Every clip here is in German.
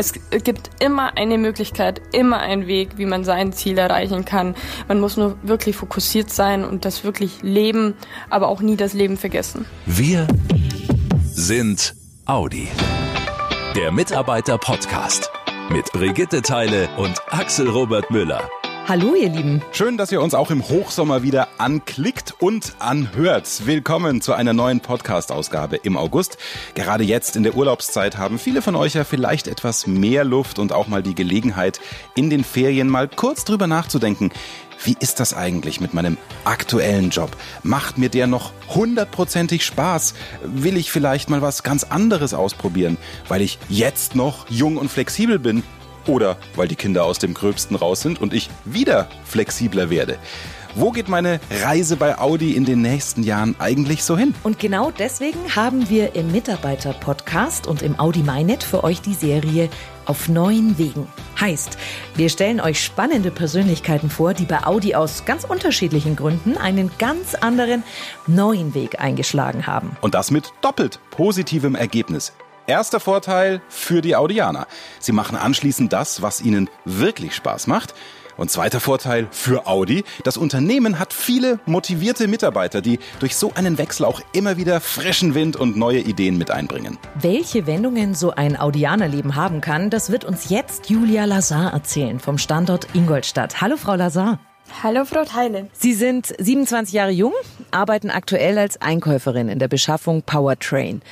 Es gibt immer eine Möglichkeit, immer einen Weg, wie man sein Ziel erreichen kann. Man muss nur wirklich fokussiert sein und das wirklich leben, aber auch nie das Leben vergessen. Wir sind Audi. Der Mitarbeiter-Podcast mit Brigitte Teile und Axel Robert Müller. Hallo ihr Lieben. Schön, dass ihr uns auch im Hochsommer wieder anklickt und anhört. Willkommen zu einer neuen Podcast-Ausgabe im August. Gerade jetzt in der Urlaubszeit haben viele von euch ja vielleicht etwas mehr Luft und auch mal die Gelegenheit, in den Ferien mal kurz drüber nachzudenken. Wie ist das eigentlich mit meinem aktuellen Job? Macht mir der noch hundertprozentig Spaß? Will ich vielleicht mal was ganz anderes ausprobieren, weil ich jetzt noch jung und flexibel bin? Oder weil die Kinder aus dem Gröbsten raus sind und ich wieder flexibler werde. Wo geht meine Reise bei Audi in den nächsten Jahren eigentlich so hin? Und genau deswegen haben wir im Mitarbeiter-Podcast und im Audi MyNet für euch die Serie auf neuen Wegen. Heißt, wir stellen euch spannende Persönlichkeiten vor, die bei Audi aus ganz unterschiedlichen Gründen einen ganz anderen neuen Weg eingeschlagen haben. Und das mit doppelt positivem Ergebnis. Erster Vorteil für die Audianer. Sie machen anschließend das, was ihnen wirklich Spaß macht. Und zweiter Vorteil für Audi, das Unternehmen hat viele motivierte Mitarbeiter, die durch so einen Wechsel auch immer wieder frischen Wind und neue Ideen mit einbringen. Welche Wendungen so ein Audianerleben haben kann, das wird uns jetzt Julia Lazar erzählen vom Standort Ingolstadt. Hallo Frau Lazar. Hallo Frau Teile. Sie sind 27 Jahre jung, arbeiten aktuell als Einkäuferin in der Beschaffung Powertrain.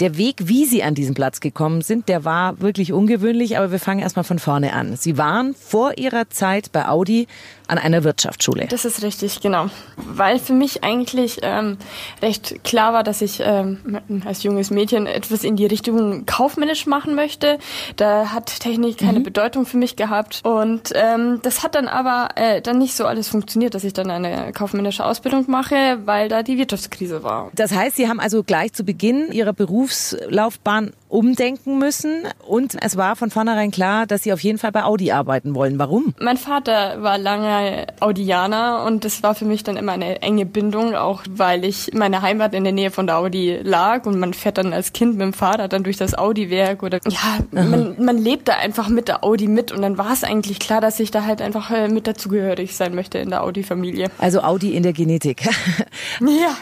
Der Weg, wie Sie an diesen Platz gekommen sind, der war wirklich ungewöhnlich, aber wir fangen erstmal von vorne an. Sie waren vor Ihrer Zeit bei Audi an einer Wirtschaftsschule. Das ist richtig, genau. Weil für mich eigentlich ähm, recht klar war, dass ich ähm, als junges Mädchen etwas in die Richtung kaufmännisch machen möchte. Da hat Technik keine mhm. Bedeutung für mich gehabt. Und ähm, das hat dann aber äh, dann nicht so alles funktioniert, dass ich dann eine kaufmännische Ausbildung mache, weil da die Wirtschaftskrise war. Das heißt, Sie haben also gleich zu Beginn Ihrer Berufslaufbahn umdenken müssen und es war von vornherein klar, dass Sie auf jeden Fall bei Audi arbeiten wollen. Warum? Mein Vater war lange Audianer und das war für mich dann immer eine enge Bindung, auch weil ich meine Heimat in der Nähe von der Audi lag und man fährt dann als Kind mit dem Fahrrad dann durch das Audi-Werk oder ja, man, man lebt da einfach mit der Audi mit und dann war es eigentlich klar, dass ich da halt einfach äh, mit dazugehörig sein möchte in der Audi-Familie. Also Audi in der Genetik. ja.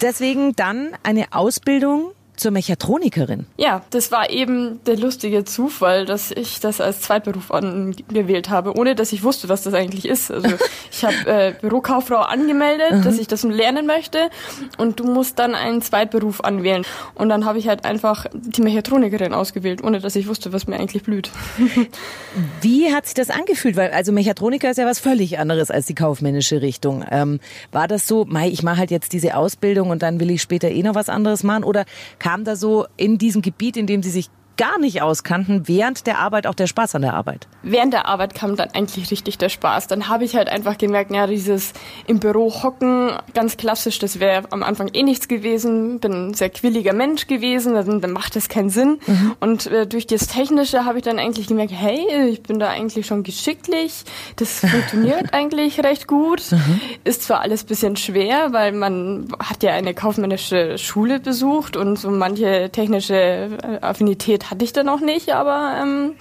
Deswegen dann eine Ausbildung zur Mechatronikerin. Ja, das war eben der lustige Zufall, dass ich das als Zweitberuf angewählt habe, ohne dass ich wusste, was das eigentlich ist. Also ich habe äh, Bürokauffrau angemeldet, mhm. dass ich das lernen möchte und du musst dann einen Zweitberuf anwählen. Und dann habe ich halt einfach die Mechatronikerin ausgewählt, ohne dass ich wusste, was mir eigentlich blüht. Wie hat sich das angefühlt? Weil also Mechatroniker ist ja was völlig anderes als die kaufmännische Richtung. Ähm, war das so, Mai, ich mache halt jetzt diese Ausbildung und dann will ich später eh noch was anderes machen? Oder kam da so in diesem Gebiet, in dem Sie sich gar nicht auskannten, während der Arbeit auch der Spaß an der Arbeit? Während der Arbeit kam dann eigentlich richtig der Spaß. Dann habe ich halt einfach gemerkt, ja, dieses im Büro hocken, ganz klassisch, das wäre am Anfang eh nichts gewesen. Bin ein sehr quilliger Mensch gewesen, dann, dann macht das keinen Sinn. Mhm. Und äh, durch das Technische habe ich dann eigentlich gemerkt, hey, ich bin da eigentlich schon geschicklich. Das funktioniert eigentlich recht gut. Mhm. Ist zwar alles bisschen schwer, weil man hat ja eine kaufmännische Schule besucht und so manche technische äh, Affinität hatte ich dann auch nicht, aber ähm,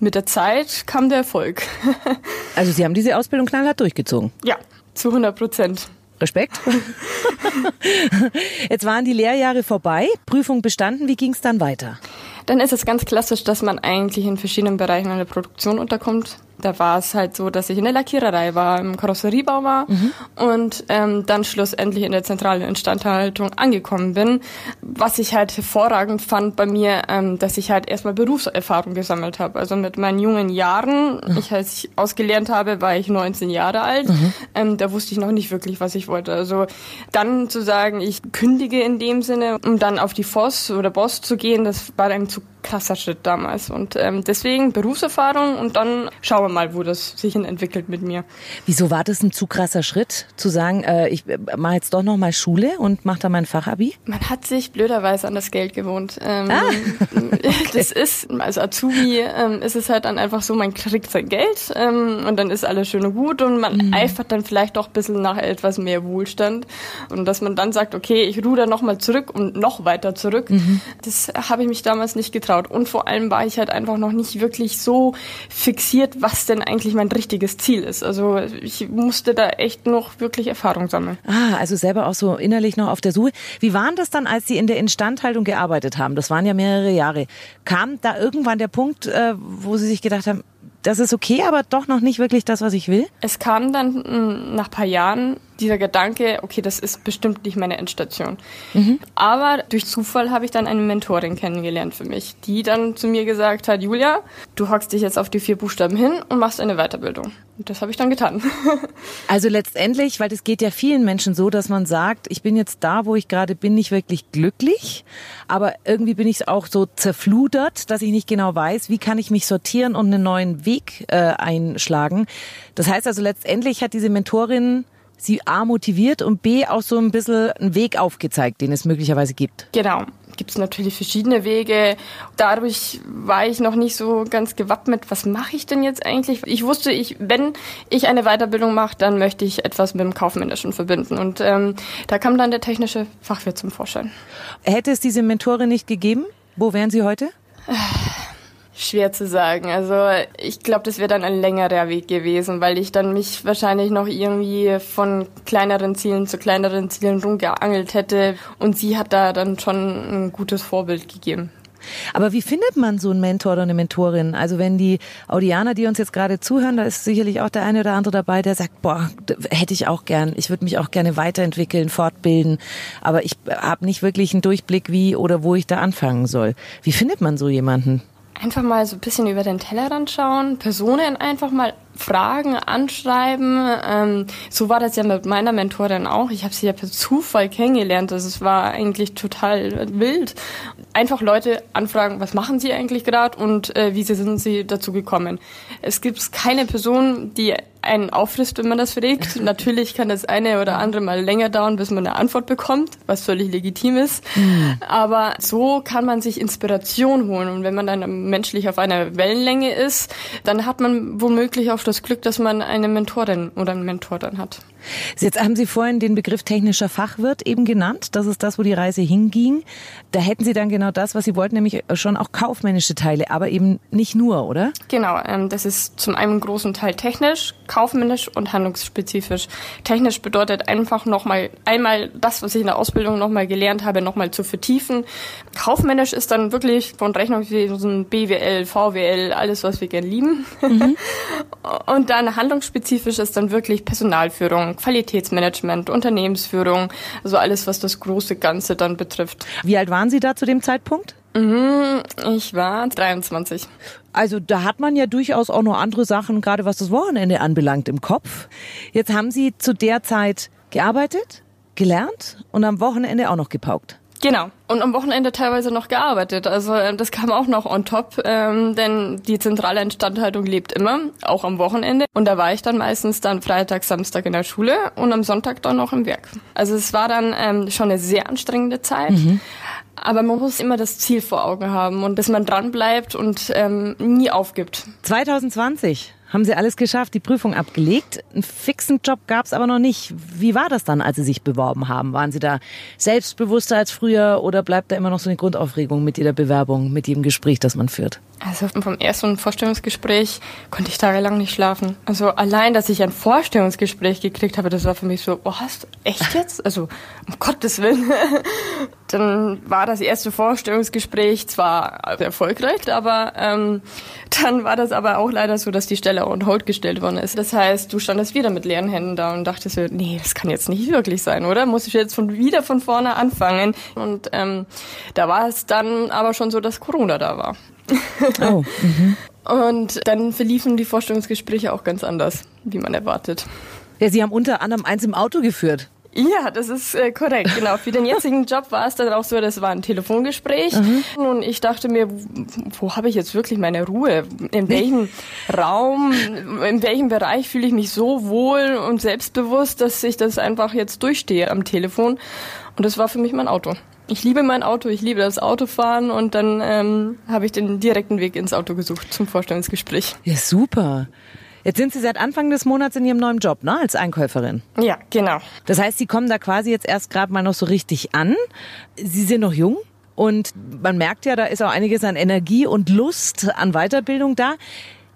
mit der Zeit kam der Erfolg. also Sie haben diese Ausbildung knallhart durchgezogen? Ja, zu 100 Prozent. Respekt. Jetzt waren die Lehrjahre vorbei, Prüfung bestanden. Wie ging es dann weiter? Dann ist es ganz klassisch, dass man eigentlich in verschiedenen Bereichen in der Produktion unterkommt da war es halt so, dass ich in der Lackiererei war, im Karosseriebau war mhm. und ähm, dann schlussendlich in der zentralen Instandhaltung angekommen bin. Was ich halt hervorragend fand bei mir, ähm, dass ich halt erstmal Berufserfahrung gesammelt habe. Also mit meinen jungen Jahren, mhm. ich als ich ausgelernt habe, war ich 19 Jahre alt. Mhm. Ähm, da wusste ich noch nicht wirklich, was ich wollte. Also dann zu sagen, ich kündige in dem Sinne, um dann auf die FOS oder BOS zu gehen, das war ein zu krasser Schritt damals. Und ähm, deswegen Berufserfahrung und dann schauen wir mal, wo das sich hin entwickelt mit mir. Wieso war das ein zu krasser Schritt, zu sagen, äh, ich äh, mache jetzt doch noch mal Schule und mache da mein Fachabi? Man hat sich blöderweise an das Geld gewohnt. Ähm, ah, okay. Das ist, als Azubi ähm, ist es halt dann einfach so, man kriegt sein Geld ähm, und dann ist alles schön und gut und man mhm. eifert dann vielleicht doch ein bisschen nach etwas mehr Wohlstand. Und dass man dann sagt, okay, ich ruder noch mal zurück und noch weiter zurück, mhm. das habe ich mich damals nicht getraut angeschaut und vor allem war ich halt einfach noch nicht wirklich so fixiert, was denn eigentlich mein richtiges Ziel ist. Also ich musste da echt noch wirklich Erfahrung sammeln. Ah, also selber auch so innerlich noch auf der Suche. Wie waren das dann, als Sie in der Instandhaltung gearbeitet haben? Das waren ja mehrere Jahre. Kam da irgendwann der Punkt, äh, wo Sie sich gedacht haben, das ist okay, aber doch noch nicht wirklich das, was ich will? Es kam dann mm, nach paar Jahren dieser Gedanke, okay, das ist bestimmt nicht meine Endstation. Mhm. Aber durch Zufall habe ich dann eine Mentorin kennengelernt für mich, die dann zu mir gesagt hat, Julia, du hockst dich jetzt auf die vier Buchstaben hin und machst eine Weiterbildung. Und das habe ich dann getan. also letztendlich, weil das geht ja vielen Menschen so, dass man sagt, ich bin jetzt da, wo ich gerade bin, nicht wirklich glücklich, aber irgendwie bin ich auch so zerfludert, dass ich nicht genau weiß, wie kann ich mich sortieren und einen neuen Weg äh, einschlagen. Das heißt also letztendlich hat diese Mentorin sie A motiviert und B auch so ein bisschen einen Weg aufgezeigt, den es möglicherweise gibt. Genau. Gibt es natürlich verschiedene Wege. Dadurch war ich noch nicht so ganz gewappnet. Was mache ich denn jetzt eigentlich? Ich wusste, ich, wenn ich eine Weiterbildung mache, dann möchte ich etwas mit dem Kaufmännischen verbinden. Und ähm, da kam dann der technische Fachwirt zum Vorschein. Hätte es diese Mentorin nicht gegeben? Wo wären Sie heute? Schwer zu sagen. Also ich glaube, das wäre dann ein längerer Weg gewesen, weil ich dann mich wahrscheinlich noch irgendwie von kleineren Zielen zu kleineren Zielen rumgeangelt hätte. Und sie hat da dann schon ein gutes Vorbild gegeben. Aber wie findet man so einen Mentor oder eine Mentorin? Also wenn die Audianer, die uns jetzt gerade zuhören, da ist sicherlich auch der eine oder andere dabei, der sagt, boah, hätte ich auch gern, ich würde mich auch gerne weiterentwickeln, fortbilden, aber ich habe nicht wirklich einen Durchblick, wie oder wo ich da anfangen soll. Wie findet man so jemanden? Einfach mal so ein bisschen über den Tellerrand schauen, Personen einfach mal fragen, anschreiben. Ähm, so war das ja mit meiner Mentorin auch. Ich habe sie ja per Zufall kennengelernt. Also es war eigentlich total wild. Einfach Leute anfragen, was machen sie eigentlich gerade und äh, wie sind sie dazu gekommen. Es gibt keine Person, die einen auffrisst, wenn man das fragt. Natürlich kann das eine oder andere mal länger dauern, bis man eine Antwort bekommt, was völlig legitim ist. Mhm. Aber so kann man sich Inspiration holen. Und wenn man dann menschlich auf einer Wellenlänge ist, dann hat man womöglich auch das Glück, dass man eine Mentorin oder einen Mentor dann hat. Jetzt haben Sie vorhin den Begriff technischer Fachwirt eben genannt. Das ist das, wo die Reise hinging. Da hätten Sie dann genau das, was Sie wollten, nämlich schon auch kaufmännische Teile, aber eben nicht nur, oder? Genau, ähm, das ist zum einen großen Teil technisch, kaufmännisch und handlungsspezifisch. Technisch bedeutet einfach nochmal einmal das, was ich in der Ausbildung nochmal gelernt habe, nochmal zu vertiefen. Kaufmännisch ist dann wirklich von Rechnungswesen, BWL, VWL, alles, was wir gerne lieben. Mhm. und dann handlungsspezifisch ist dann wirklich Personalführung, Qualitätsmanagement, Unternehmensführung, also alles, was das große Ganze dann betrifft. Wie alt waren Sie da zu dem Zeitpunkt? Mhm, ich war 23. Also da hat man ja durchaus auch noch andere Sachen, gerade was das Wochenende anbelangt, im Kopf. Jetzt haben Sie zu der Zeit gearbeitet, gelernt und am Wochenende auch noch gepaukt. Genau. Und am Wochenende teilweise noch gearbeitet. Also äh, das kam auch noch on top, ähm, denn die zentrale Instandhaltung lebt immer, auch am Wochenende. Und da war ich dann meistens dann Freitag, Samstag in der Schule und am Sonntag dann noch im Werk. Also es war dann ähm, schon eine sehr anstrengende Zeit. Mhm. Aber man muss immer das Ziel vor Augen haben und dass man dran bleibt und ähm, nie aufgibt. 2020 haben Sie alles geschafft, die Prüfung abgelegt. Einen fixen Job gab es aber noch nicht. Wie war das dann, als Sie sich beworben haben? Waren Sie da selbstbewusster als früher oder bleibt da immer noch so eine Grundaufregung mit jeder Bewerbung, mit jedem Gespräch, das man führt? Also vom ersten Vorstellungsgespräch konnte ich tagelang nicht schlafen. Also allein, dass ich ein Vorstellungsgespräch gekriegt habe, das war für mich so, oh, hast du echt jetzt? Also um Gottes Willen. dann war das erste Vorstellungsgespräch zwar erfolgreich, aber ähm, dann war das aber auch leider so, dass die Stelle on hold gestellt worden ist. Das heißt, du standest wieder mit leeren Händen da und dachtest nee, das kann jetzt nicht wirklich sein, oder? Muss ich jetzt von wieder von vorne anfangen? Und ähm, da war es dann aber schon so, dass Corona da war. Oh. Mhm. Und dann verliefen die Vorstellungsgespräche auch ganz anders, wie man erwartet. Ja, Sie haben unter anderem eins im Auto geführt. Ja, das ist äh, korrekt. Genau. Für den jetzigen Job war es dann auch so, das war ein Telefongespräch. Mhm. Und ich dachte mir, wo habe ich jetzt wirklich meine Ruhe? In welchem Raum, in welchem Bereich fühle ich mich so wohl und selbstbewusst, dass ich das einfach jetzt durchstehe am Telefon? Und das war für mich mein Auto. Ich liebe mein Auto, ich liebe das Autofahren und dann ähm, habe ich den direkten Weg ins Auto gesucht zum Vorstellungsgespräch. Ja, super. Jetzt sind Sie seit Anfang des Monats in Ihrem neuen Job, ne, als Einkäuferin. Ja, genau. Das heißt, Sie kommen da quasi jetzt erst gerade mal noch so richtig an. Sie sind noch jung. Und man merkt ja, da ist auch einiges an Energie und Lust an Weiterbildung da.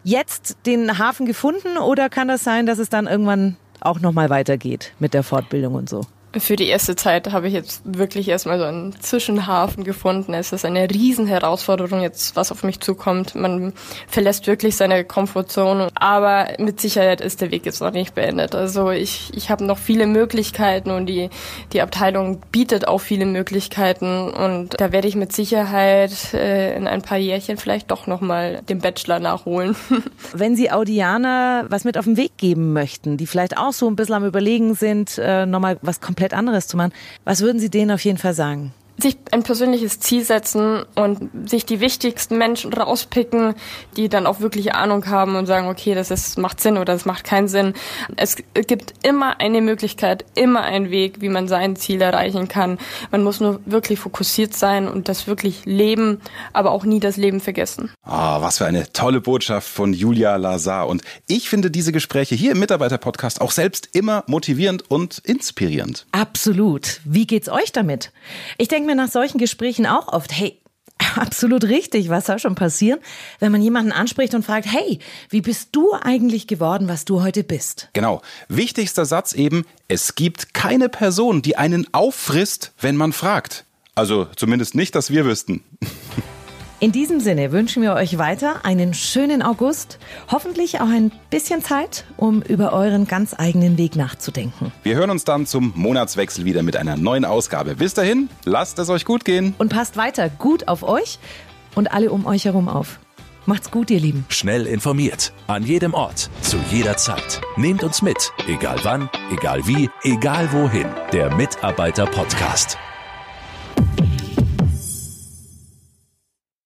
Jetzt den Hafen gefunden oder kann das sein, dass es dann irgendwann auch nochmal weitergeht mit der Fortbildung und so? Für die erste Zeit habe ich jetzt wirklich erstmal so einen Zwischenhafen gefunden. Es ist eine Riesenherausforderung jetzt, was auf mich zukommt. Man verlässt wirklich seine Komfortzone. Aber mit Sicherheit ist der Weg jetzt noch nicht beendet. Also ich, ich habe noch viele Möglichkeiten und die, die Abteilung bietet auch viele Möglichkeiten. Und da werde ich mit Sicherheit äh, in ein paar Jährchen vielleicht doch nochmal den Bachelor nachholen. Wenn Sie Audianer was mit auf den Weg geben möchten, die vielleicht auch so ein bisschen am Überlegen sind, äh, nochmal was komplett komplett anderes zu machen. Was würden Sie denen auf jeden Fall sagen? Sich ein persönliches Ziel setzen und sich die wichtigsten Menschen rauspicken, die dann auch wirklich Ahnung haben und sagen, okay, das ist, macht Sinn oder das macht keinen Sinn. Es gibt immer eine Möglichkeit, immer einen Weg, wie man sein Ziel erreichen kann. Man muss nur wirklich fokussiert sein und das wirklich leben, aber auch nie das Leben vergessen. Ah, oh, was für eine tolle Botschaft von Julia Lazar. Und ich finde diese Gespräche hier im Mitarbeiter-Podcast auch selbst immer motivierend und inspirierend. Absolut. Wie geht's euch damit? Ich denke mir nach solchen Gesprächen auch oft, hey, Absolut richtig. Was soll schon passieren, wenn man jemanden anspricht und fragt, hey, wie bist du eigentlich geworden, was du heute bist? Genau. Wichtigster Satz eben, es gibt keine Person, die einen auffrisst, wenn man fragt. Also zumindest nicht, dass wir wüssten. In diesem Sinne wünschen wir euch weiter einen schönen August, hoffentlich auch ein bisschen Zeit, um über euren ganz eigenen Weg nachzudenken. Wir hören uns dann zum Monatswechsel wieder mit einer neuen Ausgabe. Bis dahin, lasst es euch gut gehen. Und passt weiter gut auf euch und alle um euch herum auf. Macht's gut, ihr Lieben. Schnell informiert, an jedem Ort, zu jeder Zeit. Nehmt uns mit, egal wann, egal wie, egal wohin. Der Mitarbeiter-Podcast.